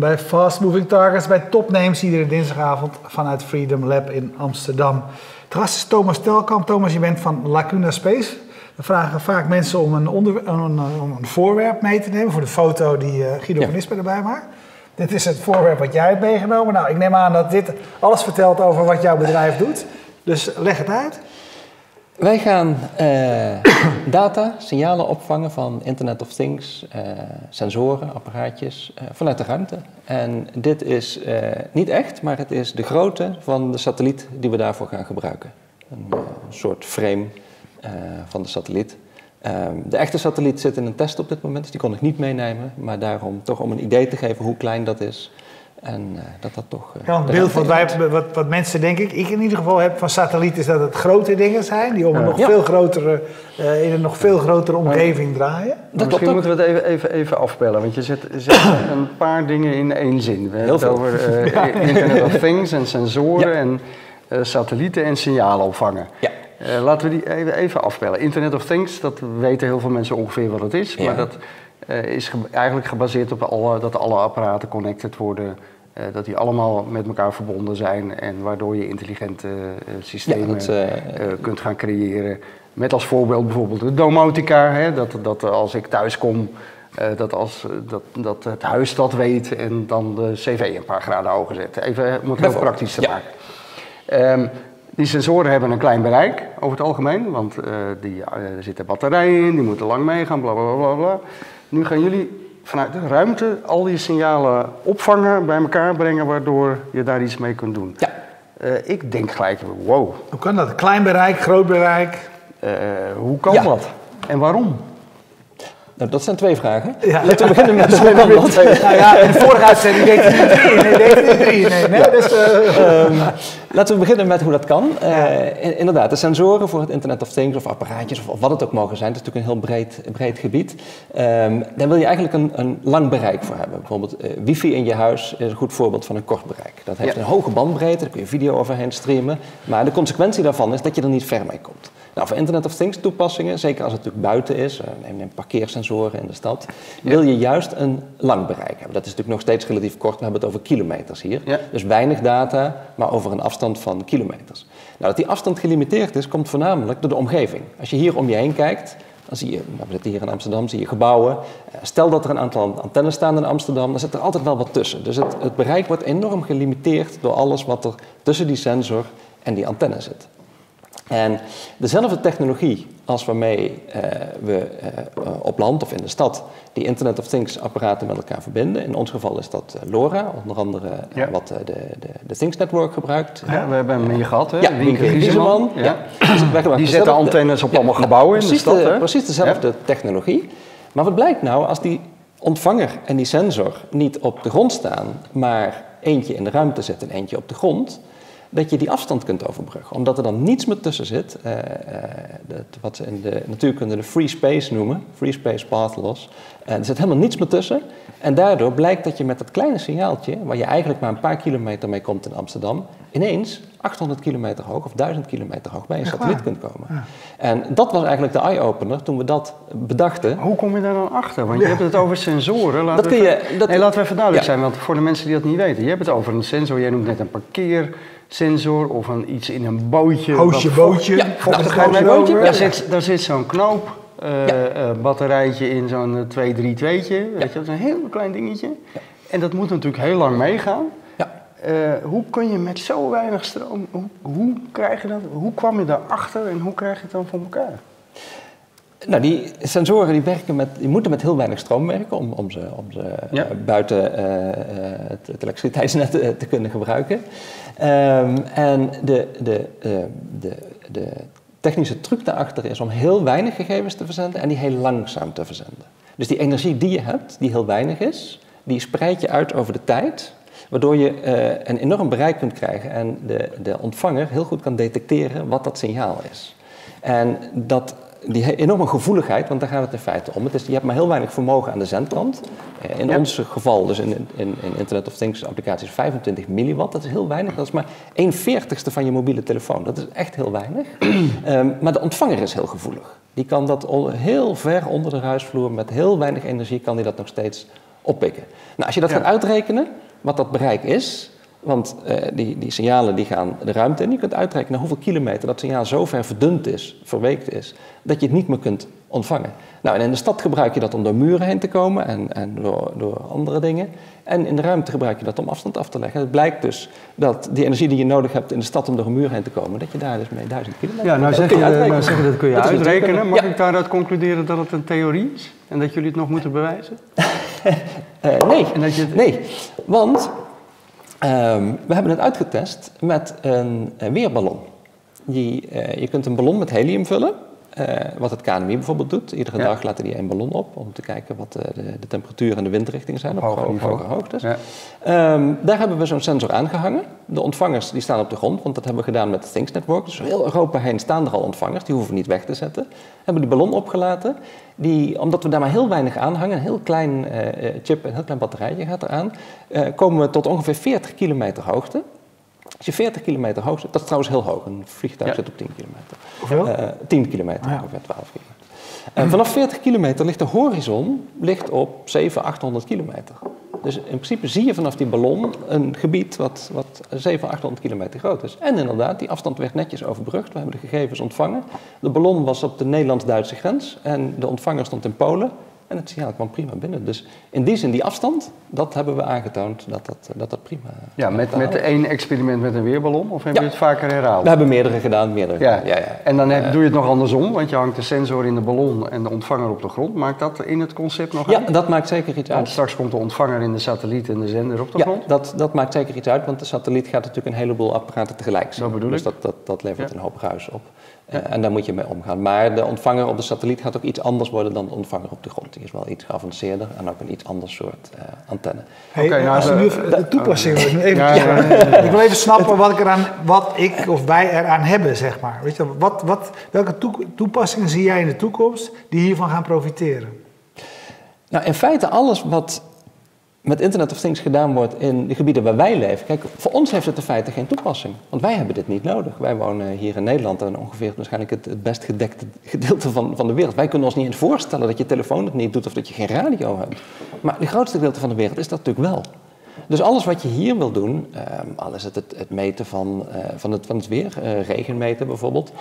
Bij Fast Moving Targets bij Topnames iedere dinsdagavond vanuit Freedom Lab in Amsterdam. Is Thomas Telkamp. Thomas, je bent van Lacuna Space. We vragen vaak mensen om een, onder, een, om een voorwerp mee te nemen voor de foto die uh, Guido van Ispen erbij maakt. Dit is het voorwerp wat jij hebt meegenomen. Nou, ik neem aan dat dit alles vertelt over wat jouw bedrijf doet. Dus leg het uit. Wij gaan uh, data, signalen opvangen van Internet of Things, uh, sensoren, apparaatjes uh, vanuit de ruimte. En dit is niet echt, maar het is de grootte van de satelliet die we daarvoor gaan gebruiken. Een, soort frame van de satelliet. Ehm, de echte satelliet zit in een test op dit moment, dus die kon ik niet meenemen. Maar daarom toch om een idee te geven hoe klein dat is. En uh, dat dat toch. Uh, ja, een beeld wat, wij, wat, wat mensen, denk ik, ik in ieder geval heb van satellieten, is dat het grote dingen zijn die om een nog, ja. veel grotere, uh, in een nog veel grotere omgeving draaien. Dat misschien moeten we het even, even, even afpellen, want je zet, zet een paar dingen in één zin. We hebben het over ja. Internet of Things en sensoren en satellieten en signalen opvangen. Ja. laten we die even, even afpellen. Internet of Things, dat weten heel veel mensen ongeveer wat het is, maar dat is ge eigenlijk gebaseerd op alle, dat alle apparaten connected worden. Uh, dat die allemaal met elkaar verbonden zijn en waardoor je intelligente uh, systemen ja, dat, kunt gaan creëren. Met als voorbeeld bijvoorbeeld de domotica, hè, dat, dat als ik thuis kom, dat, als, dat, dat het huis dat weet en dan de cv een paar graden hoger zet. Even om het heel praktisch te maken. Ja. Um, die sensoren hebben een klein bereik over het algemeen, want die, er zitten batterijen in, die moeten lang meegaan, bla bla bla bla. Nu gaan jullie vanuit de ruimte al die signalen opvangen, bij elkaar brengen, waardoor je daar iets mee kunt doen. Ja. Uh, ik denk gelijk, wow. Hoe kan dat? Klein bereik, groot bereik? Uh, hoe kan ja. dat? En waarom? Nou, dat zijn twee vragen. Ja. Laten we beginnen met de Nou ja, in de vorige uitzending deed hij niet drie. Nee, deed hij niet drie. Nee, nee, dus, uh... um, laten we beginnen met hoe dat kan. Uh, inderdaad, de sensoren voor het Internet of Things of apparaatjes of, of wat het ook mogen zijn. Het is natuurlijk een heel breed, breed gebied. Um, daar wil je eigenlijk een, een lang bereik voor hebben. Bijvoorbeeld uh, wifi in je huis is een goed voorbeeld van een kort bereik. Dat heeft ja. een hoge bandbreedte, daar kun je video overheen streamen. Maar de consequentie daarvan is dat je er niet ver mee komt. Nou, voor Internet of Things toepassingen, zeker als het natuurlijk buiten is, neem, neem parkeersensoren in de stad, wil je juist een lang bereik hebben. Dat is natuurlijk nog steeds relatief kort, we hebben het over kilometers hier. Ja. Dus weinig data, maar over een afstand van kilometers. Nou, dat die afstand gelimiteerd is, komt voornamelijk door de omgeving. Als je hier om je heen kijkt, dan zie je, nou, we zitten hier in Amsterdam, zie je gebouwen. Stel dat er een aantal antennes staan in Amsterdam, dan zit er altijd wel wat tussen. Dus het, het bereik wordt enorm gelimiteerd door alles wat er tussen die sensor en die antenne zit. En dezelfde technologie als waarmee uh, we uh, op land of in de stad die Internet of Things apparaten met elkaar verbinden. In ons geval is dat uh, LoRa, onder andere ja. wat de, de, de Things Network gebruikt. Ja, we hebben hem hier gehad, hè? Ja, Gieseman. Ja. Ja. die zetten antennes op allemaal gebouwen in de stad, de, Precies dezelfde technologie. Maar wat blijkt nou als die ontvanger en die sensor niet op de grond staan, maar eentje in de ruimte zit en eentje op de grond dat je die afstand kunt overbruggen. Omdat er dan niets meer tussen zit, uh, uh, dat, wat ze in de natuurkunde de free space noemen, free space path loss. Uh, er zit helemaal niets meer tussen. En daardoor blijkt dat je met dat kleine signaaltje, waar je eigenlijk maar een paar kilometer mee komt in Amsterdam, ineens 800 kilometer hoog of 1000 kilometer hoog bij een satelliet kunt komen. Ja. En dat was eigenlijk de eye-opener toen we dat bedachten. Hoe kom je daar dan achter? Want je hebt het over sensoren. Laten dat kun je, dat, nee, laten we even duidelijk ja. zijn, want voor de mensen die dat niet weten. Je hebt het over een sensor, jij noemt net een parkeer sensor of een, iets in een bootje. Hoosje bootje. Ja, nou, een bootje. Daar, zit, daar zit zo'n knoop, uh, ja. uh, batterijtje in zo'n 2 3 2 Weet je, dat is een heel klein dingetje. Ja. En dat moet natuurlijk heel lang meegaan. Ja. Uh, hoe kun je met zo weinig stroom, hoe, hoe, krijg je dat, hoe kwam je daarachter en hoe krijg je het dan voor elkaar? Nou, die sensoren die werken met, die moeten met heel weinig stroom werken om, om ze, om ze ja. uh, buiten uh, het, het, elektriciteitsnet te, te kunnen gebruiken. Um, en de, de, de, de, technische truc daarachter is om heel weinig gegevens te verzenden en die heel langzaam te verzenden. Dus die energie die je hebt, die heel weinig is, die spreid je uit over de tijd, waardoor je uh, een enorm bereik kunt krijgen en de, de ontvanger heel goed kan detecteren wat dat signaal is. En dat die enorme gevoeligheid, want daar gaat het in feite om. Het is, je hebt maar heel weinig vermogen aan de zendkant. In ja. ons geval, dus in, in, in, Internet of Things applicaties, 25 milliwatt. Dat is heel weinig. Dat is maar 1 veertigste van je mobiele telefoon. Dat is echt heel weinig. um, maar de ontvanger is heel gevoelig. Die kan dat heel ver onder de huisvloer met heel weinig energie kan die dat nog steeds oppikken. Nou, als je dat gaat uitrekenen, wat dat bereik is, want uh, die, die signalen die gaan de ruimte in. Je kunt uitrekenen hoeveel kilometer dat signaal zo ver verdund is, verweekt is, dat je het niet meer kunt ontvangen. Nou, en in de stad gebruik je dat om door muren heen te komen en, en door, door andere dingen. En in de ruimte gebruik je dat om afstand af te leggen. Het blijkt dus dat die energie die je nodig hebt in de stad om door een muur heen te komen, dat je daar dus mee duizend kilometer... Ja, nou zeg je, nou zeg je dat kun je uitrekenen. Mag ik daaruit concluderen dat het een theorie is? En dat jullie het nog moeten bewijzen? uh, nee, en dat je nee, want we hebben het uitgetest met een, een weerballon. Die, uh, je kunt een ballon met helium vullen. Uh, wat het KNMI bijvoorbeeld doet. Iedere ja. dag laten die één ballon op om te kijken wat de, de, de temperatuur en de windrichting zijn op, op hoge, hoge hoogtes. Ja. Um, daar hebben we zo'n sensor aangehangen. De ontvangers die staan op de grond, want dat hebben we gedaan met het Things Network. Dus heel Europa heen staan er al ontvangers, die hoeven we niet weg te zetten. Hebben die ballon opgelaten. Die, omdat we daar maar heel weinig aan hangen, een heel klein uh, chip, een heel klein batterijtje gaat eraan, uh, komen we tot ongeveer 40 kilometer hoogte. Als je 40 kilometer hoog zit, dat is trouwens heel hoog. Een vliegtuig ja. zit op 10 kilometer. Hoeveel? Uh, 10 kilometer, ah, ja. ongeveer 12 kilometer. En vanaf 40 kilometer ligt de horizon ligt op 700, 800 kilometer. Dus in principe zie je vanaf die ballon een gebied wat, wat 700, 800 kilometer groot is. En inderdaad, die afstand werd netjes overbrugd. We hebben de gegevens ontvangen. De ballon was op de Nederlands-Duitse grens en de ontvanger stond in Polen. En het signaal kwam prima binnen. Dus in die zin, die afstand, dat hebben we aangetoond dat dat, dat, dat prima Ja, met, met één experiment met een weerballon? Of heb ja. je het vaker herhaald? We hebben meerdere gedaan, meerdere. Ja. ja, ja. En dan heb, doe je het nog andersom, want je hangt de sensor in de ballon en de ontvanger op de grond. Maakt dat in het concept nog ja, uit? Ja, dat maakt zeker iets uit. Want straks komt de ontvanger in de satelliet en de zender op de ja, grond? dat, dat maakt zeker iets uit, want de satelliet gaat natuurlijk een heleboel apparaten tegelijk zien. Dat bedoel dus ik. dat, dat, dat levert een hoop ruis op. Uh, en daar moet je mee omgaan. Maar de ontvanger op de satelliet gaat ook iets anders worden dan de ontvanger op de grond. Die is wel iets geavanceerder en ook een iets ander soort uh, antenne. Hey, okay, nou, als we nu de toepassing wil even, ja, ja, ik wil even snappen wat ik, eraan, wat ik of wij eraan hebben, zeg maar. Weet je, wat, wat, welke toepassingen zie jij in de toekomst die hiervan gaan profiteren? Nou, in feite alles wat met Internet of Things gedaan wordt in de gebieden waar wij leven. Kijk, voor ons heeft het in feite geen toepassing. Want wij hebben dit niet nodig. Wij wonen hier in Nederland en ongeveer waarschijnlijk het, best gedekte gedeelte van, van de wereld. Wij kunnen ons niet eens voorstellen dat je telefoon het niet doet of dat je geen radio hebt. Maar het grootste gedeelte van de wereld is dat natuurlijk wel. Dus alles wat je hier wil doen, uh, al is het het, meten van, uh, van, het, van het weer, uh, regen meten bijvoorbeeld,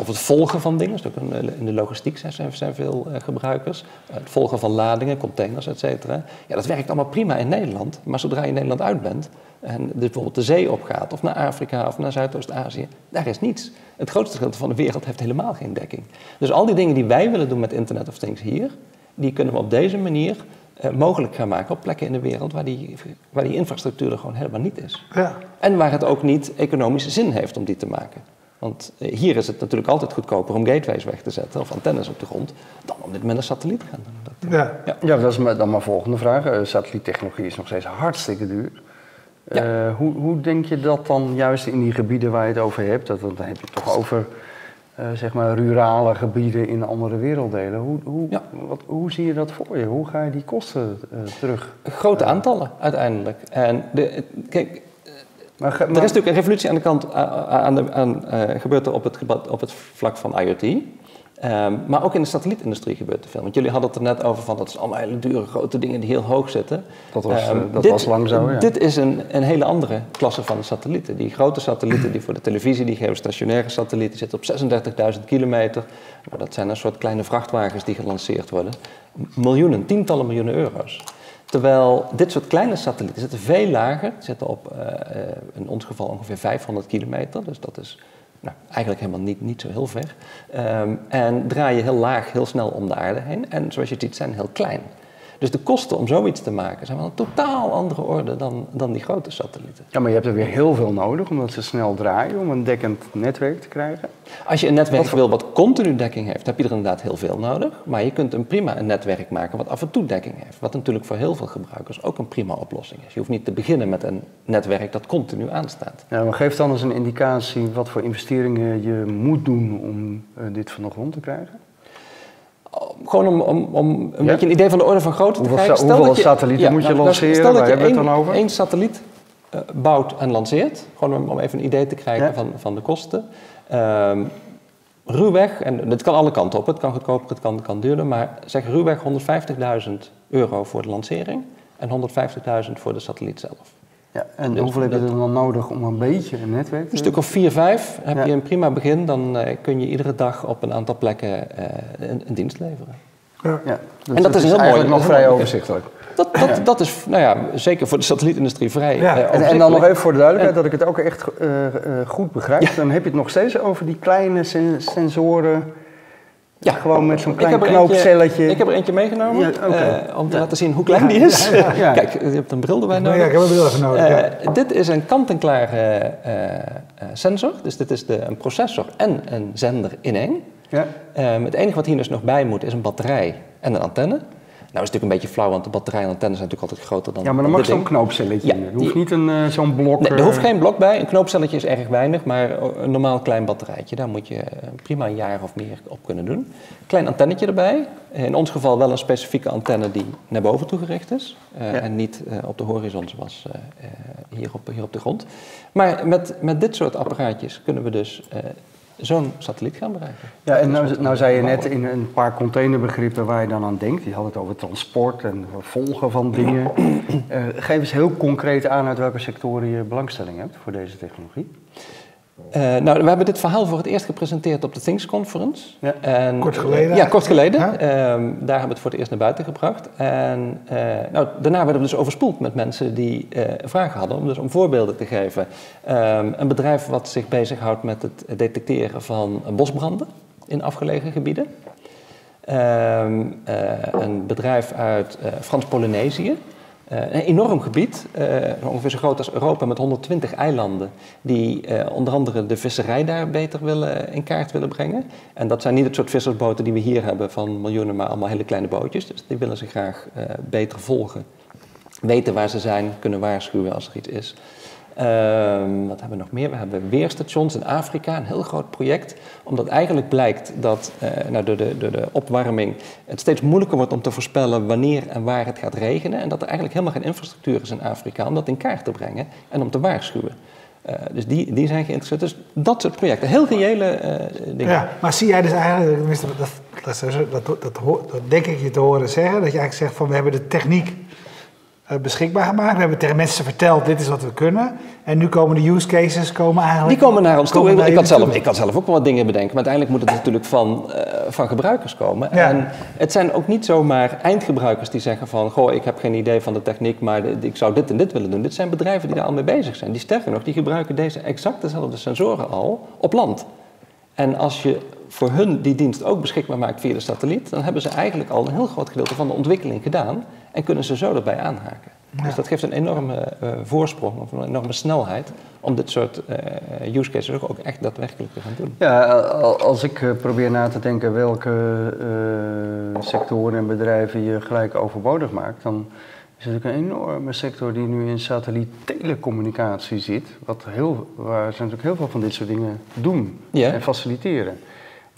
of het volgen van dingen, ook in de logistiek zijn, zijn veel gebruikers, het volgen van ladingen, containers, et cetera. Ja, dat werkt allemaal prima in Nederland, maar zodra je Nederland uit bent en dus bijvoorbeeld de zee opgaat, of naar Afrika of naar Zuidoost-Azië, daar is niets. Het grootste gedeelte van de wereld heeft helemaal geen dekking. Dus al die dingen die wij willen doen met Internet of Things hier, die kunnen we op deze manier uh, mogelijk gaan maken op plekken in de wereld waar die, waar die infrastructuur er gewoon helemaal niet is. Ja. En waar het ook niet economische zin heeft om die te maken. Want uh, hier is het natuurlijk altijd goedkoper om gateways weg te zetten of antennes op de grond dan om dit met een satelliet te gaan doen. Dat, ja. Ja. ja, dat is dan mijn volgende vraag. Uh, satelliettechnologie is nog steeds hartstikke duur. Ja. hoe, hoe denk je dat dan juist in die gebieden waar je het over hebt, dat, dan heb je het toch over uh, zeg maar rurale gebieden in andere werelddelen. Hoe, hoe, ja. wat, hoe zie je dat voor je? Hoe ga je die kosten uh, terug? Grote aantallen uiteindelijk. En de, kijk, maar, maar, er is natuurlijk een revolutie aan de kant, aan de, aan, uh, gebeurt er op het, op het vlak van IoT. Um, maar ook in de satellietindustrie gebeurt er veel. Want jullie hadden het er net over van dat is allemaal hele dure grote dingen die heel hoog zitten. Dat was, um, dat dit, was lang zo, ja. Dit is een, een hele andere klasse van satellieten. Die grote satellieten die voor de televisie, die geostationaire satellieten, zitten op 36.000 kilometer. Maar dat zijn een soort kleine vrachtwagens die gelanceerd worden. Miljoenen, tientallen miljoenen euro's. Terwijl dit soort kleine satellieten zitten veel lager. Zitten op uh, in ons geval ongeveer 500 kilometer. Dus dat is nou, eigenlijk helemaal niet, niet zo heel ver. Um, en draai je heel laag, heel snel om de aarde heen. En zoals je ziet, zijn heel klein. Dus de kosten om zoiets te maken zijn wel een totaal andere orde dan, dan die grote satellieten. Ja, maar je hebt er weer heel veel nodig omdat ze snel draaien om een dekkend netwerk te krijgen. Als je een netwerk wat wil wat continu dekking heeft, heb je er inderdaad heel veel nodig. Maar je kunt een prima een netwerk maken wat af en toe dekking heeft. Wat natuurlijk voor heel veel gebruikers ook een prima oplossing is. Je hoeft niet te beginnen met een netwerk dat continu aanstaat. Ja, maar geef dan eens een indicatie wat voor investeringen je moet doen om uh, dit van de grond te krijgen. Gewoon om, om, om een ja? beetje een idee van de orde van grootte te krijgen. Stel hoeveel dat je, satellieten ja, moet je nou, lanceren? Stel dat je één, het dan over? één satelliet uh, bouwt en lanceert. Gewoon om, om even een idee te krijgen ja. van, van de kosten. Um, ruwweg, en dit kan alle kanten op, het kan goedkoper, het kan, kan duurder, maar zeg ruwweg 150.000 euro voor de lancering en 150.000 voor de satelliet zelf. Ja, en dus hoeveel heb je er dan nodig om een beetje een netwerk te Een stuk of vier, vijf heb je een prima begin, dan uh, kun je iedere dag op een aantal plekken uh, een, een, dienst leveren. Ja. ja. Dus en dat is, is heel mooi. nog vrij overzichtelijk. Dat, dat, dat is, nou ja, zeker voor de satellietindustrie vrij ja. en, en, dan nog even voor de duidelijkheid, dat ik het ook echt uh, goed begrijp. Dan heb je het nog steeds over die kleine sensoren ja, gewoon met zo'n klein knoopcelletje. ik heb er eentje meegenomen ja, uh, om te laten zien hoe klein die is. Kijk, je hebt een bril erbij nodig. Ja, ik heb een bril even nodig. Uh, dit is een kant-en-klare uh, sensor. Dus dit is de, een processor en een zender in één. Ja. Het enige wat hier dus nog bij moet is een batterij en een antenne. Nou is natuurlijk een beetje flauw, want de batterij en antenne zijn natuurlijk altijd groter dan Ja, maar dan mag zo'n knoopcelletje ja, Er hoeft niet een, uh, zo'n blok... Nee, er hoeft geen blok bij. Een knoopcelletje is erg weinig, maar een normaal klein batterijtje. Daar moet je prima een jaar of meer op kunnen doen. Klein antennetje erbij. In ons geval wel een specifieke antenne die naar boven toe gericht is. Uh, En niet uh, op de horizon zoals hier, op, hier op de grond. Maar met, met dit soort apparaatjes kunnen we dus zo'n satelliet gaan bereiken. Ja, en nou, nou zei je net in een paar containerbegrippen waar je dan aan denkt. Je had het over transport en volgen van dingen. Uh, geef eens heel concreet aan uit welke sectoren je belangstelling hebt voor deze technologie. Uh, nou, we hebben dit verhaal voor het eerst gepresenteerd op de Things Conference. Ja. En, kort geleden? ja, kort geleden. Ja. Um, daar hebben we het voor het eerst naar buiten gebracht. En uh, nou, daarna werden we dus overspoeld met mensen die uh, vragen hadden. Om, dus om voorbeelden te geven. Um, een bedrijf wat zich bezighoudt met het detecteren van bosbranden in afgelegen gebieden. Um, een bedrijf uit Frans-Polynesië. Uh, een enorm gebied, uh, ongeveer zo groot als Europa met 120 eilanden, die uh, onder andere de visserij daar beter willen, in kaart willen brengen. En dat zijn niet het soort vissersboten die we hier hebben van miljoenen, maar allemaal hele kleine bootjes. Dus die willen ze graag beter volgen, weten waar ze zijn, kunnen waarschuwen als er iets is. Um, wat hebben we nog meer? We hebben weerstations in Afrika, een heel groot project. Omdat eigenlijk blijkt dat uh, nou, door, de, door de opwarming het steeds moeilijker wordt om te voorspellen wanneer en waar het gaat regenen. En dat er eigenlijk helemaal geen infrastructuur is in Afrika om dat in kaart te brengen en om te waarschuwen. Uh, dus die, die zijn geïnteresseerd. Dus dat soort projecten, heel reële uh, dingen. Ja, maar zie jij dus eigenlijk, dat, dat, dat, dat, dat denk ik je te horen zeggen, dat je eigenlijk zegt van we hebben de techniek eh, beschikbaar gemaakt. We hebben tegen mensen verteld, dit is wat we kunnen. En nu komen de use cases komen eigenlijk... Die komen naar ons toe. Ik, had zelf, ik had zelf ook wel wat dingen bedenken. Maar uiteindelijk moet het natuurlijk van, uh, van gebruikers komen. En het zijn ook niet zomaar eindgebruikers die zeggen van... Goh, ik heb geen idee van de techniek, maar ik zou dit en dit willen doen. Dit zijn bedrijven die daar al mee bezig zijn. Die sterker nog, die gebruiken deze exact dezelfde sensoren al op land. En als je voor hun die dienst ook beschikbaar maakt via de satelliet, dan hebben ze eigenlijk al een heel groot gedeelte van de ontwikkeling gedaan en kunnen ze zo erbij aanhaken. Dus dat geeft een enorme uh, voorsprong of een enorme snelheid om dit soort uh, use cases ook, echt daadwerkelijk te gaan doen. Ja, als ik uh, probeer na te denken welke sectoren en bedrijven je gelijk overbodig maakt, dan is het natuurlijk een enorme sector die nu in satelliet-telecommunicatie zit, wat heel, waar ze natuurlijk heel veel van dit soort dingen doen en faciliteren.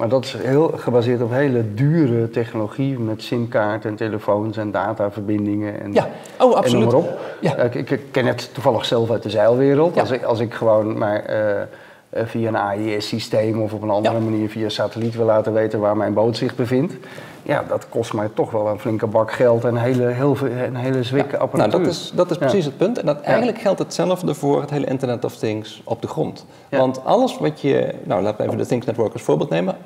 Maar dat is heel gebaseerd op hele dure technologie met simkaarten en telefoons en dataverbindingen en, ja. oh, absoluut. en noem maar op. Ja. Ik, ik, ken het toevallig zelf uit de zeilwereld. Als, ik, als ik gewoon maar uh, via een AIS-systeem of op een andere manier via satelliet wil laten weten waar mijn boot zich bevindt, ja, dat kost mij toch wel een flinke bak geld en hele, heel, een hele zwikke ja, apparatuur. Nou, dat is, dat is precies het punt. En dat eigenlijk geldt hetzelfde voor het hele Internet of Things op de grond. Want alles wat je, nou laten we even de Things Network als voorbeeld nemen.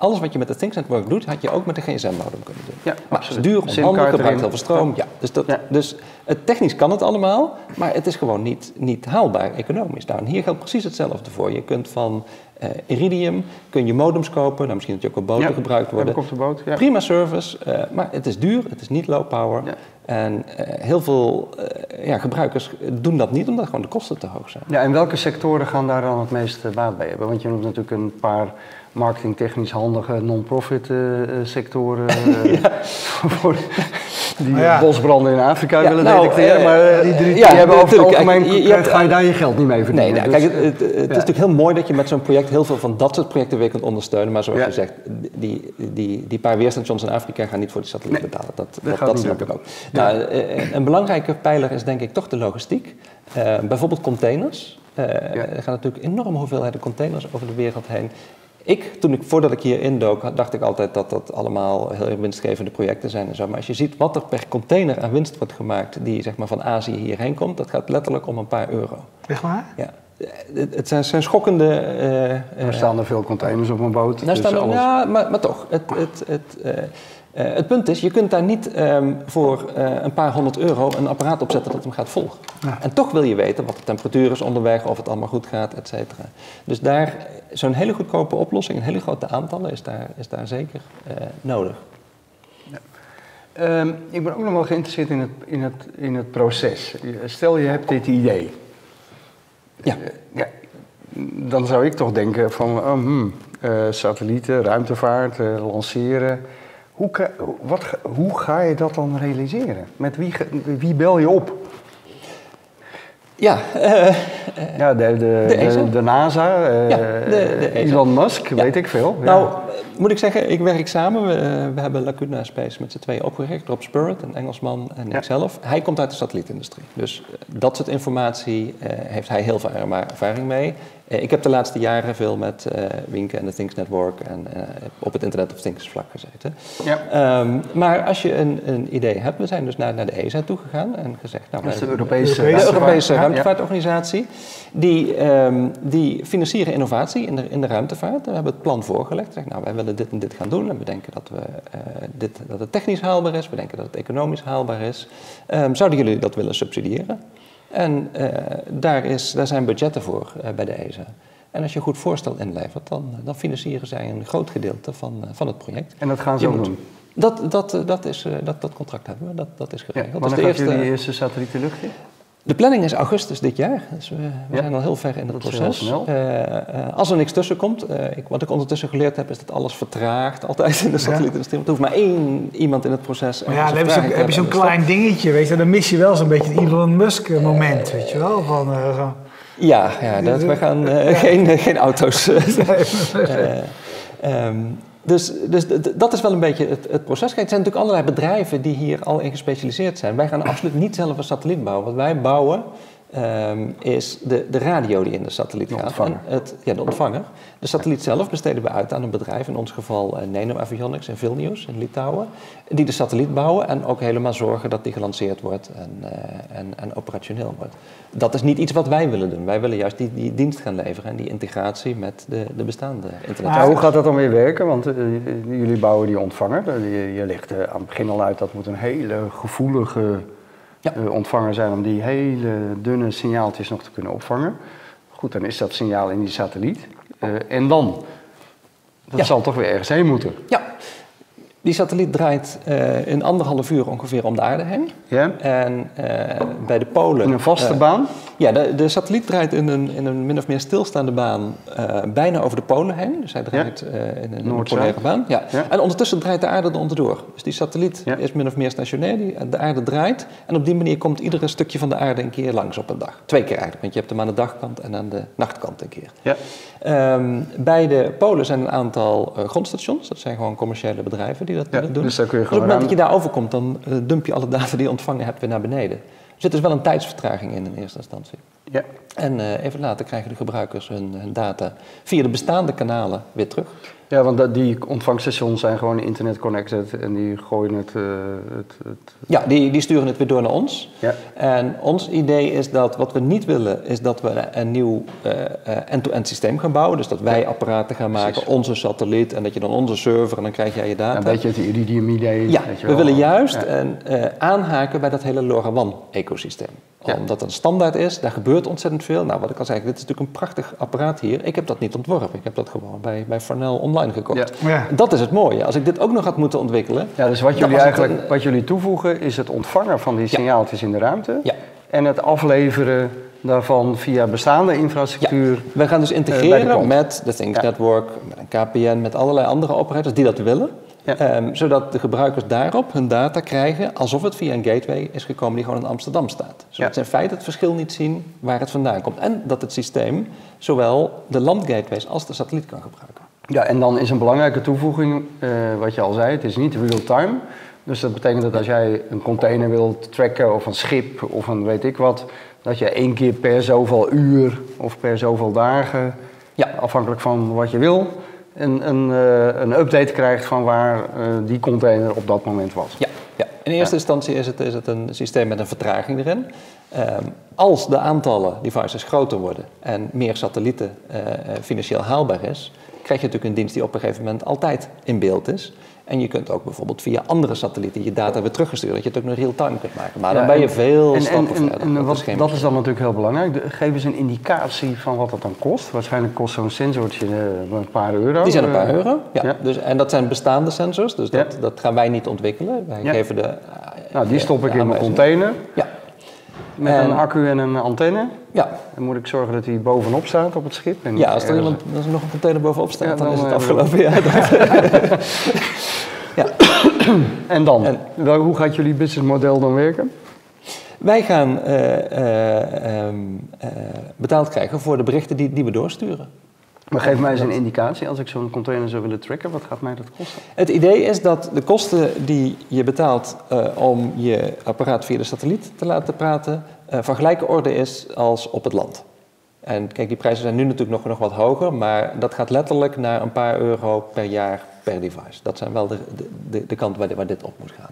Alles wat je met de Things Network doet, had je ook met de GSM-modem kunnen doen. Ja, maar het is duur, onhandig, gebruikt heel veel stroom. Ja, dus, dat, dus het, technisch kan het allemaal, maar het is gewoon niet, niet haalbaar economisch. Nou, en hier geldt precies hetzelfde voor. Je kunt van uh, Iridium kun je modems kopen. Nou, misschien dat je ook op boten gebruikt worden. Op de boot, ja. Prima service, uh, maar het is duur, het is niet low power. En uh, heel veel ja, gebruikers doen dat niet omdat gewoon de kosten te hoog zijn. Ja, en welke sectoren gaan daar dan het meeste baat bij hebben? Want je noemt natuurlijk een paar marketingtechnisch handige non-profit sectoren. ja. voor, die ja. bosbranden in Afrika willen nou, detecteren. Uh, maar die, drie, ja, die hebben over het algemeen, je, je, ga je daar je geld niet mee verdienen. Nee, nou, dus, kijk, het, het, het is natuurlijk heel mooi dat je met zo'n project heel veel van dat soort projecten weer kunt ondersteunen. Maar zoals je zegt, die, die, die paar weerstations in Afrika gaan niet voor die satelliet nee, betalen. Dat, dat, dat snap ik ook. Nou, een belangrijke pijler is denk ik toch de logistiek. bijvoorbeeld containers. er gaan natuurlijk enorme hoeveelheden containers over de wereld heen. Ik, toen ik, voordat ik hier indook, dacht ik altijd dat dat allemaal heel winstgevende projecten zijn en zo. Maar als je ziet wat er per container aan winst wordt gemaakt die zeg maar, van Azië hierheen komt, dat gaat letterlijk om een paar euro. Echt waar? Ja. Het zijn, zijn schokkende... Uh, er staan er veel containers op een boot. Nou dus staan er, alles... Ja, maar, maar toch. Het, het, het, uh, uh, het punt is, je kunt daar niet um, voor uh, een paar honderd euro een apparaat op zetten dat hem gaat volgen. Ja. En toch wil je weten wat de temperatuur is onderweg, of het allemaal goed gaat, et cetera. Dus daar, zo'n hele goedkope oplossing, een hele grote aantallen, is daar, is daar zeker uh, nodig. Ja. Um, ik ben ook nog wel geïnteresseerd in het, in, het, in het proces. Stel je hebt dit idee. Ja. ja dan zou ik toch denken van oh, hmm, satellieten, ruimtevaart, lanceren... Hoe, wat, hoe ga je dat dan realiseren? Met wie, wie bel je op? Ja, uh, ja de, de, de, de NASA, uh, ja, de, Elon Musk, ja. weet ik veel. Nou, moet ik zeggen, ik werk samen. We, we hebben Lacuna Space met z'n tweeën opgericht. Rob Spirit, een Engelsman, en ikzelf. Hij komt uit de satellietindustrie. Dus dat soort informatie uh, heeft hij heel veel ervaring mee. Uh, ik heb de laatste jaren veel met uh, Winke en de Things Network en op het Internet of Things vlak gezeten. Ja. Um, maar als je een, een, idee hebt, we zijn dus naar, naar de ESA toegegaan en gezegd... Nou, dat is de Europese, de Europese ruimtevaartorganisatie. Die, um, die financieren innovatie in de, in de ruimtevaart. We hebben het plan voorgelegd. Zeg, nou, wij willen dit en dit gaan doen. En we denken dat, we, uh, dit, dat het technisch haalbaar is. We denken dat het economisch haalbaar is. Um, zouden jullie dat willen subsidiëren? En uh, daar, is, daar zijn budgetten voor uh, bij de ESA. En als je een goed voorstel inlevert, dan, dan financieren zij een groot gedeelte van, van het project. En dat gaan ze ook doen? Dat, dat, dat, is, dat, dat contract hebben we, dat, dat is geregeld. Ja, wanneer dus de eerste, jullie eerste satelliet de lucht in? De planning is augustus dit jaar, dus we, we ja. zijn al heel ver in het dat proces. Uh, uh, als er niks tussen komt, uh, ik, wat ik ondertussen geleerd heb, is dat alles vertraagt altijd in de satellietindustrie. Ja. Er hoeft maar één iemand in het proces. Maar ja, dan heb je, zo, heb je zo'n klein dingetje, weet je, dan mis je wel zo'n beetje het Elon Musk moment, weet je wel. Van, zo. Ja, ja dat, we gaan geen, geen auto's. um, dus, dus dat is wel een beetje het, het proces. Er zijn natuurlijk allerlei bedrijven die hier al in gespecialiseerd zijn. Wij gaan absoluut niet zelf een satelliet bouwen. Wat wij bouwen um, is de, de radio die in de satelliet de gaat. En het, ja, de ontvanger. De satelliet zelf besteden we uit aan een bedrijf, in ons geval uh, Nano Avionics in Vilnius in Litouwen, die de satelliet bouwen en ook helemaal zorgen dat die gelanceerd wordt en, uh, en, en, operationeel wordt. Dat is niet iets wat wij willen doen. Wij willen juist die, die dienst gaan leveren en die integratie met de, de bestaande internet. Maar hoe gaat dat dan weer werken? Want uh, jullie bouwen die ontvanger. Je, je legt aan het begin al uit dat moet een hele gevoelige ja. uh, ontvanger zijn om die hele dunne signaaltjes nog te kunnen opvangen. Goed, dan is dat signaal in die satelliet. Uh, en dan? Dat ja. zal toch weer ergens heen moeten? Ja. Die satelliet draait uh, in anderhalf uur ongeveer om de aarde heen. Ja. En bij de polen... In een vaste baan? Ja, de, de, satelliet draait in een, in een min of meer stilstaande baan bijna over de polen heen. Dus hij draait ja. in een, polaire baan. Ja. ja. En ondertussen draait de aarde er onderdoor. Dus die satelliet is min of meer stationair. Die, de aarde draait. En op die manier komt iedere stukje van de aarde een keer langs op een dag. Twee keer eigenlijk, want je hebt hem aan de dagkant en aan de nachtkant een keer. Ja. Um, bij de polen zijn een aantal uh, grondstations. Dat zijn gewoon commerciële bedrijven die dat doen. Dus, kun je dus op het moment dat je daar overkomt, dan dump je alle data die je ontvangen hebt weer naar beneden. Er zit dus wel een tijdsvertraging in in eerste instantie. Ja. En uh, even later krijgen de gebruikers hun, hun, data via de bestaande kanalen weer terug. Ja, want die ontvangstations zijn gewoon internet connected en die gooien het... Uh, het, het... Ja, die, die sturen het weer door naar ons. Ja. En ons idee is dat wat we niet willen, is dat we een nieuw uh, end-to-end systeem gaan bouwen. Dus dat wij apparaten gaan maken, Precies. onze satelliet en dat je dan onze server en dan krijg jij je data. Een beetje het iridium-idee. Ja, we willen juist ja. een, aanhaken bij dat hele LoRaWAN-ecosysteem. Ja. Omdat het een standaard is, daar gebeurt ontzettend veel. Nou, wat ik al zei, dit is natuurlijk een prachtig apparaat hier. Ik heb dat niet ontworpen. Ik heb dat gewoon bij, bij Farnell online gekocht. Ja. Ja. Dat is het mooie. Als ik dit ook nog had moeten ontwikkelen... Ja, dus wat jullie eigenlijk een... wat jullie toevoegen is het ontvangen van die signaaltjes in de ruimte. Ja. En het afleveren daarvan via bestaande infrastructuur. Ja. We gaan dus integreren uh, met de Things Network, met een KPN, met allerlei andere operators die dat willen. Ja. Um, zodat de gebruikers daarop hun data krijgen alsof het via een gateway is gekomen die gewoon in Amsterdam staat. Zodat ja. ze in feite het verschil niet zien waar het vandaan komt. En dat het systeem zowel de landgateways als de satelliet kan gebruiken. Ja, en dan is een belangrijke toevoeging, uh, wat je al zei, het is niet real-time. Dus dat betekent dat als jij een container wilt tracken of een schip of een weet ik wat, dat je één keer per zoveel uur of per zoveel dagen, ja. afhankelijk van wat je wil, een, een, eh, een update krijgt van waar eh, die container op dat moment was. Ja, ja. in eerste instantie is het, is het een systeem met een vertraging erin. Ehm, als de aantallen devices groter worden en meer satellieten uh, financieel haalbaar is, krijg je natuurlijk een dienst die op een gegeven moment altijd in beeld is. En je kunt ook bijvoorbeeld via andere satellieten je data weer teruggestuurd, dat je het ook nog real-time kunt maken. Maar dan ben je veel en, stappen en, verder. En, dat, is, dat is dan natuurlijk heel belangrijk. Geef eens een indicatie van wat dat dan kost. Waarschijnlijk kost zo'n sensortje uh, een paar euro. Die zijn een paar uh, euro, ja. Dus, en dat zijn bestaande sensors, dus dat, dat gaan wij niet ontwikkelen. Wij geven de... nou, die stop ik in mijn container. Ja. Met een accu en een antenne? Ja. Dan moet ik zorgen dat hij bovenop staat op het schip? En ja, als er, iemand, als er nog een container bovenop staat, dan, dan, is het afgelopen. Ja, ja. en dan? En, hoe gaat jullie businessmodel dan werken? Wij gaan uh, uh, um, uh, betaald krijgen voor de berichten die, die we doorsturen. Maar geef mij eens een indicatie, als ik zo'n container zou willen tracken, wat gaat mij dat kosten? Het idee is dat de kosten die je betaalt uh, om je apparaat via de satelliet te laten praten, van gelijke orde is als op het land. En kijk, die prijzen zijn nu natuurlijk nog, nog wat hoger, maar dat gaat letterlijk naar een paar euro per jaar per device. Dat zijn wel de, de, de kant waar, waar dit op moet gaan.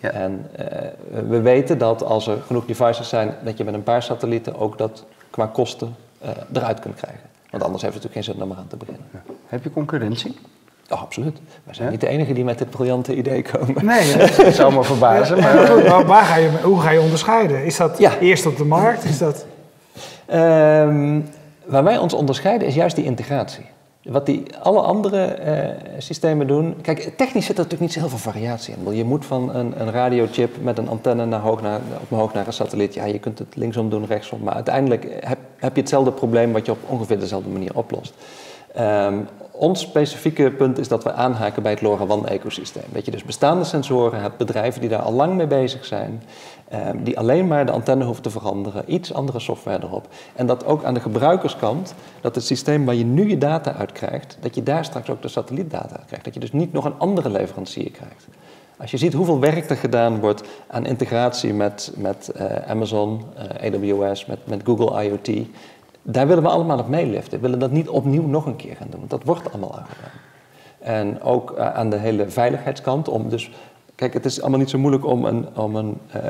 Ja. En uh, we weten dat als er genoeg devices zijn, dat je met een paar satellieten ook dat qua kosten eruit kunt krijgen. Want anders heeft het natuurlijk geen zin om eraan te beginnen. Ja. Heb je concurrentie? Ja, absoluut. Wij zijn niet de enige die met dit briljante idee komen. Nee, dat zou me verbazen. Maar, waar ga je, hoe ga je onderscheiden? Is dat eerst op de markt? Is dat... Um, waar wij ons onderscheiden is juist die integratie. Wat die alle andere uh, systemen doen. Kijk, technisch zit er natuurlijk niet zo heel veel variatie in. Je moet van een, een radiochip met een antenne naar hoog naar, omhoog naar een satelliet. Ja, je kunt het linksom doen, rechtsom. Maar uiteindelijk heb, heb je hetzelfde probleem wat je op ongeveer dezelfde manier oplost. Um, ons specifieke punt is dat we aanhaken bij het LoRaWAN-ecosysteem. Dat je dus bestaande sensoren hebt, bedrijven die daar al lang mee bezig zijn, um, die alleen maar de antenne hoeven te veranderen, iets andere software erop. En dat ook aan de gebruikerskant, dat het systeem waar je nu je data uit krijgt, dat je daar straks ook de satellietdata uit krijgt. Dat je dus niet nog een andere leverancier krijgt. Als je ziet hoeveel werk er gedaan wordt aan integratie met, met uh, Amazon, uh, AWS, met, met Google IoT, daar willen we allemaal op meeliften. We willen dat niet opnieuw nog een keer gaan doen, dat wordt allemaal al gedaan. En ook uh, aan de hele veiligheidskant, om dus Kijk, het is allemaal niet zo moeilijk om een, om een, uh,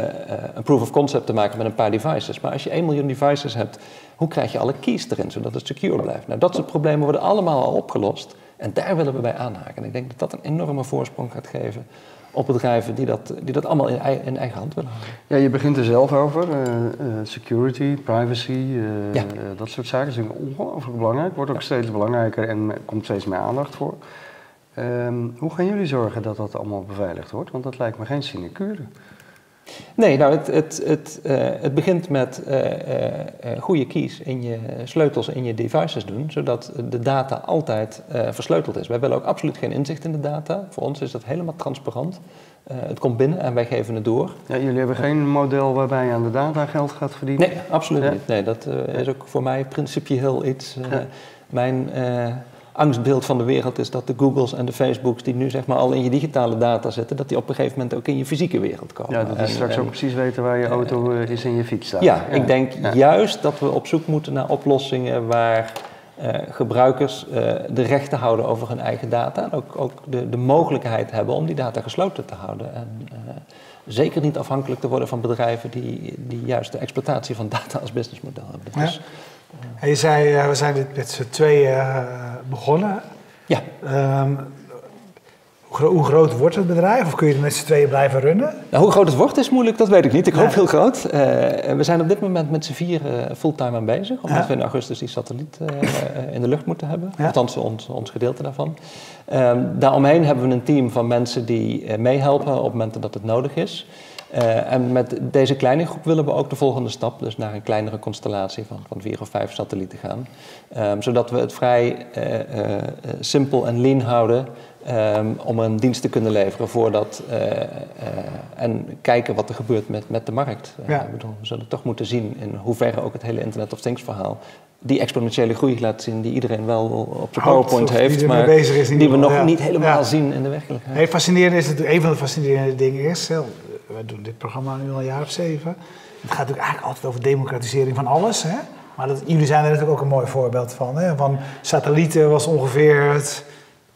een proof of concept te maken met een paar devices. Maar als je 1 miljoen devices hebt, hoe krijg je alle keys erin, zodat het secure blijft? Nou, dat soort problemen worden allemaal al opgelost. En daar willen we bij aanhaken. En ik denk dat dat een enorme voorsprong gaat geven op bedrijven die dat, die dat allemaal in, in eigen hand willen houden. Ja, je begint er zelf over. Uh, uh, security, privacy, ja. dat soort zaken is ongelooflijk belangrijk. Wordt ook ja. steeds belangrijker en komt steeds meer aandacht voor. Um, hoe gaan jullie zorgen dat dat allemaal beveiligd wordt? Want dat lijkt me geen sinecure. Nee, nou, het, het, het, uh, het begint met uh, uh, goede keys in je sleutels in je devices doen, zodat de data altijd versleuteld is. Wij willen ook absoluut geen inzicht in de data. Voor ons is dat helemaal transparant. het komt binnen en wij geven het door. Ja, jullie hebben geen model waarbij je aan de data geld gaat verdienen? Nee, absoluut niet. Nee, dat is ook voor mij principieel iets. Ja. Mijn angstbeeld van de wereld is dat de Googles en de Facebooks die nu zeg maar al in je digitale data zitten, dat die op een gegeven moment ook in je fysieke wereld komen. Ja, dat is straks ook precies weten waar je auto uh, is en je fiets staat. Ja, ja. ik denk juist dat we op zoek moeten naar oplossingen waar uh, gebruikers uh, de rechten houden over hun eigen data en ook, ook de, de mogelijkheid hebben om die data gesloten te houden. En, zeker niet afhankelijk te worden van bedrijven die, die juist de exploitatie van data als businessmodel hebben. Dus, ja. Je zei, we zijn met z'n tweeën begonnen. Ja. Um, hoe groot wordt het bedrijf? Of kun je er met z'n tweeën blijven runnen? Nou, hoe groot het wordt is moeilijk, dat weet ik niet. Ik hoop heel groot. Uh, we zijn op dit moment met z'n vier uh, fulltime aan bezig. Omdat ja. we in augustus die satelliet uh, in de lucht moeten hebben. Ja. Althans, ons, ons gedeelte daarvan. Um, daaromheen hebben we een team van mensen die meehelpen op momenten dat het nodig is. Uh, en met deze kleine groep willen we ook de volgende stap, dus naar een kleinere constellatie van, van vier of vijf satellieten gaan. Um, zodat we het vrij uh, uh, simpel en lean houden um, om een dienst te kunnen leveren voordat en kijken wat er gebeurt met, met de markt. Ja. Bedoel, we zullen toch moeten zien in hoeverre ook het hele Internet of Things verhaal die exponentiële groei laat zien die iedereen wel op zijn PowerPoint heeft, die maar die we nog ja. niet helemaal ja. zien in de werkelijkheid. Fascinerend is het, een van de fascinerende dingen is, we doen dit programma nu al een jaar of zeven. Het gaat natuurlijk eigenlijk altijd over democratisering van alles. Hè? Maar dat, jullie zijn er natuurlijk ook een mooi voorbeeld van. Hè? Van satellieten was ongeveer het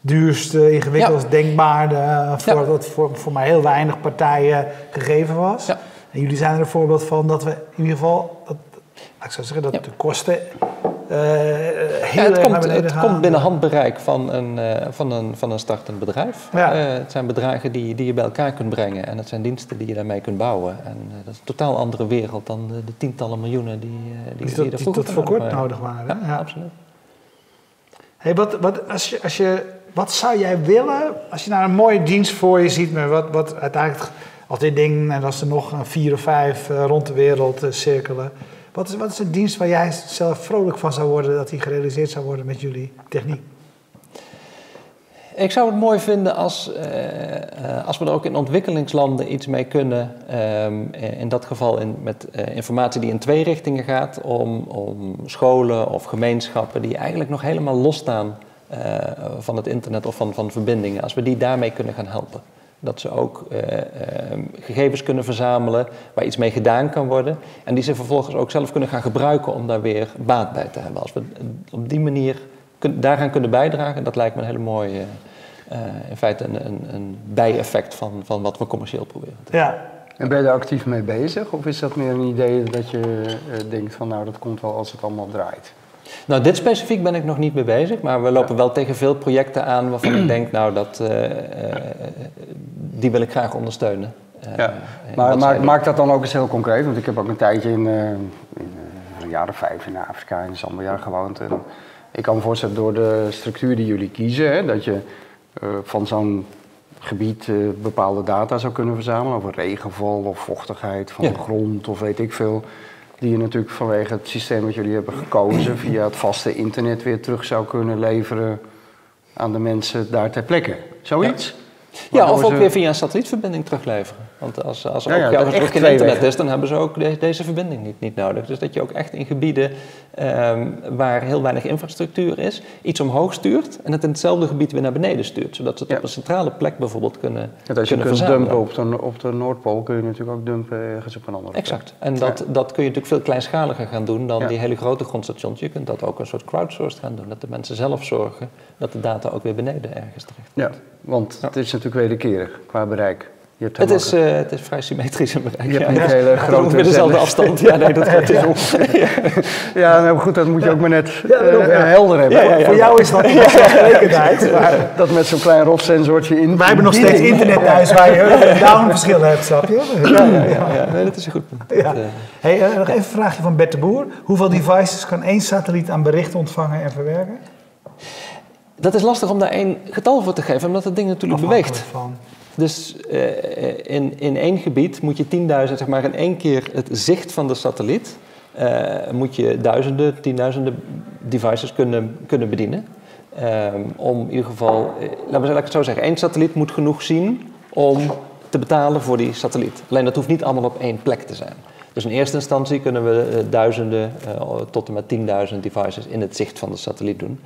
duurste, ingewikkeldst denkbaarde, voor, dat voor, voor maar heel weinig partijen gegeven was. Ja. En jullie zijn er een voorbeeld van dat we in ieder geval, dat, ik zou zeggen dat de kosten uh, heel het komt, het komt binnen handbereik van een, uh, van een, van een startend bedrijf. Ja. Uh, het zijn bedragen die, die je bij elkaar kunt brengen en het zijn diensten die je daarmee kunt bouwen. En dat is een totaal andere wereld dan de, de tientallen miljoenen die, die, die, die, die tot voor kort nodig waren. Ja, absoluut. Hey, wat, wat, als je, als je, wat zou jij willen als je nou een mooie dienst voor je ziet, met wat, wat uiteindelijk als dit ding en als er nog vier of vijf rond de wereld cirkelen. Wat is, wat is een dienst waar jij zelf vrolijk van zou worden dat die gerealiseerd zou worden met jullie techniek? Ik zou het mooi vinden als, uh, als we er ook in ontwikkelingslanden iets mee kunnen. Um, in dat geval in, met uh, informatie die in twee richtingen gaat. Om, om scholen of gemeenschappen die eigenlijk nog helemaal losstaan van het internet of van, van verbindingen. Als we die daarmee kunnen gaan helpen. Dat ze ook uh, uh, gegevens kunnen verzamelen waar iets mee gedaan kan worden. En die ze vervolgens ook zelf kunnen gaan gebruiken om daar weer baat bij te hebben. Als we op die manier kun, daaraan kunnen bijdragen, dat lijkt me een hele mooie, uh, in feite een, een, een bijeffect van, van wat we commercieel proberen te doen. Ja. En ben je daar actief mee bezig? Of is dat meer een idee dat je denkt van nou dat komt wel als het allemaal draait? Nou, dit specifiek ben ik nog niet mee bezig, maar we lopen wel tegen veel projecten aan waarvan ik denk, nou, dat, uh, uh, die wil ik graag ondersteunen. Uh, ja. Maar maak, maak, dat dan ook eens heel concreet, want ik heb ook een tijdje in, in jaar of vijf in Afrika, in Zambia gewoond. En ik kan me voorstellen, door de structuur die jullie kiezen, hè, dat je van zo'n gebied bepaalde data zou kunnen verzamelen over regenval of vochtigheid van de grond of weet ik veel die je natuurlijk vanwege het systeem wat jullie hebben gekozen via het vaste internet weer terug zou kunnen leveren aan de mensen daar ter plekke. Zoiets? Ja, of ook weer via een satellietverbinding terugleveren. Want als, als er ja, ja, ook geen internet is, dan hebben ze ook deze verbinding niet, niet nodig. Dus dat je ook echt in gebieden um, waar heel weinig infrastructuur is, iets omhoog stuurt en het in hetzelfde gebied weer naar beneden stuurt. Zodat ze het op een centrale plek bijvoorbeeld kunnen ja, Als je kunt dumpen op de, op de Noordpool, kun je natuurlijk ook dumpen ergens op een andere plek. Exact. En dat, dat kun je natuurlijk veel kleinschaliger gaan doen dan die hele grote grondstations. Je kunt dat ook een soort crowdsourced gaan doen. Dat de mensen zelf zorgen dat de data ook weer beneden ergens terecht komt. Ja, want het is natuurlijk wederkerig qua bereik. Het is, uh, het is vrij symmetrisch in bereik. Ja, ja, hele grote met dezelfde afstand. Ja, nee, dat gaat heel. ja, nou goed, dat moet je ook maar net uh, helder hebben. Voor jou is dat niet gelijkertijd. dat met zo'n klein rotsensortje in. Wij hebben nog steeds internet thuis waar je een downverschil hebt, snap je? Ja, ja, nee, dat is een goed punt. Ja. Uh, hey, nog even een vraagje van Bert de Boer. Hoeveel devices kan één satelliet aan berichten ontvangen en verwerken? Dat is lastig om daar één getal voor te geven, omdat het ding natuurlijk beweegt. Van. Dus uh, in, in één gebied moet je 10.000, zeg maar in één keer het zicht van de satelliet, uh, moet je duizenden, tienduizenden devices kunnen, kunnen bedienen. Um, om in ieder geval, laten we het zo zeggen, één satelliet moet genoeg zien om te betalen voor die satelliet. Alleen dat hoeft niet allemaal op één plek te zijn. Dus in eerste instantie kunnen we duizenden tot en met 10.000 devices in het zicht van de satelliet doen.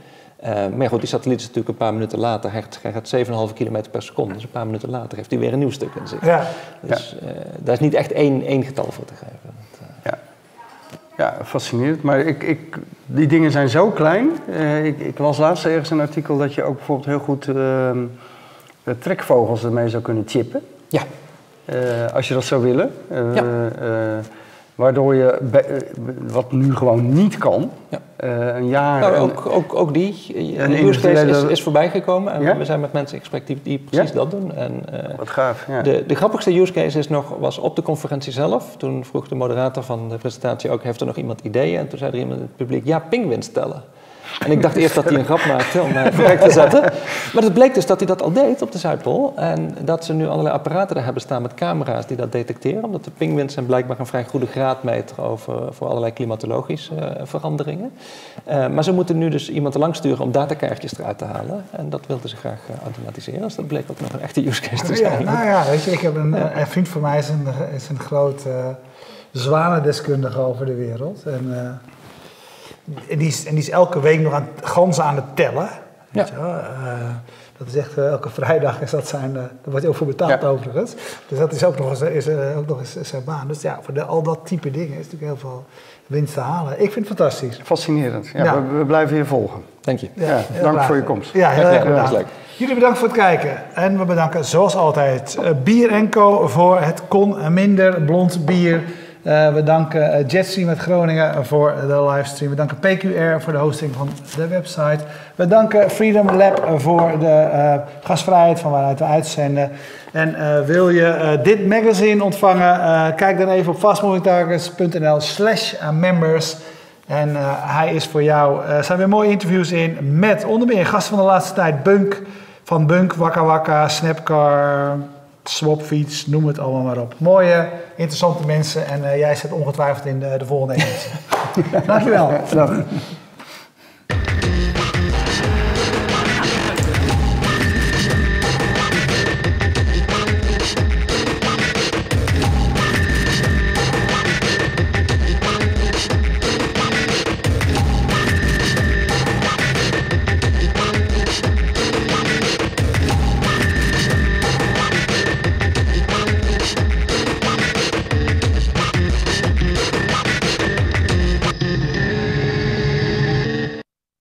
Uh, maar goed, die satelliet is natuurlijk een paar minuten later, hij gaat 7,5 km per seconde. Dus een paar minuten later heeft hij weer een nieuw stuk in zich. Ja. Dus ja. Uh, daar is niet echt één, één getal voor te geven. Uh... ja. ja, fascinerend. Maar ik, ik, die dingen zijn zo klein. ik, ik las laatst ergens een artikel dat je ook bijvoorbeeld heel goed ehm, trekvogels ermee zou kunnen chippen. Ja. als je dat zou willen. ja. Waardoor je, eh, wat nu gewoon niet kan, ja. uh, een jaar... Nou, ook, ook, ook die, een use case is, is voorbijgekomen en ja? we zijn met mensen in gesprek die, die precies ja? dat doen. En, uh, wat gaaf, ja. De, de grappigste use case is nog, was op de conferentie zelf. Toen vroeg de moderator van de presentatie ook, heeft er nog iemand ideeën? En toen zei er iemand in het publiek, ja, pinguïns tellen. En ik dacht eerst dat hij een grap maakte om mij vooruit te zetten. Maar het bleek dus dat hij dat al deed op de Zuidpool. En dat ze nu allerlei apparaten daar hebben staan met camera's die dat detecteren. Omdat de pinguïns zijn blijkbaar een vrij goede graadmeter over, voor allerlei klimatologische uh, veranderingen. Uh, maar ze moeten nu dus iemand langs sturen om datakaartjes eruit te halen. En dat wilden ze graag uh, automatiseren. Dus dat bleek ook nog een echte use case te zijn. Ja, nou ja, weet je, ik heb een, een vriend van mij is een, is een groot zwanendeskundige over de wereld. En en die, is, en die is elke week nog aan ganzen aan het tellen. Ja. Uh, dat is echt, uh, elke vrijdag is dat zijn, uh, daar wordt hij ook voor betaald ja. overigens. Dus dat is ook nog eens, is, ook nog eens zijn baan. Dus ja, voor de, al dat type dingen is natuurlijk heel veel winst te halen. Ik vind het fantastisch. Fascinerend. Ja, ja. We, we blijven je volgen. Dank je. Ja, dank voor je komst. Ja, heel erg bedankt. Jullie bedankt voor het kijken. En we bedanken zoals altijd Bier Co voor het kon minder blond bier. Uh, we danken uh, Jetstream uit Groningen voor de livestream. We danken PQR voor de hosting van de website. We danken Freedom Lab voor de uh, gastvrijheid van waaruit we uitzenden. En wil je dit magazine ontvangen? kijk dan even op fastmovingtargets.nl slash members. En hij is voor jou. Er zijn weer mooie interviews in met onder meer gasten van de laatste tijd. Bunk van Bunk, Wakka Wakka, Snapcar... Swapfiets, noem het allemaal maar op. Mooie, interessante mensen en uh, jij zit ongetwijfeld in de, de volgende editie. Dankjewel. Dag.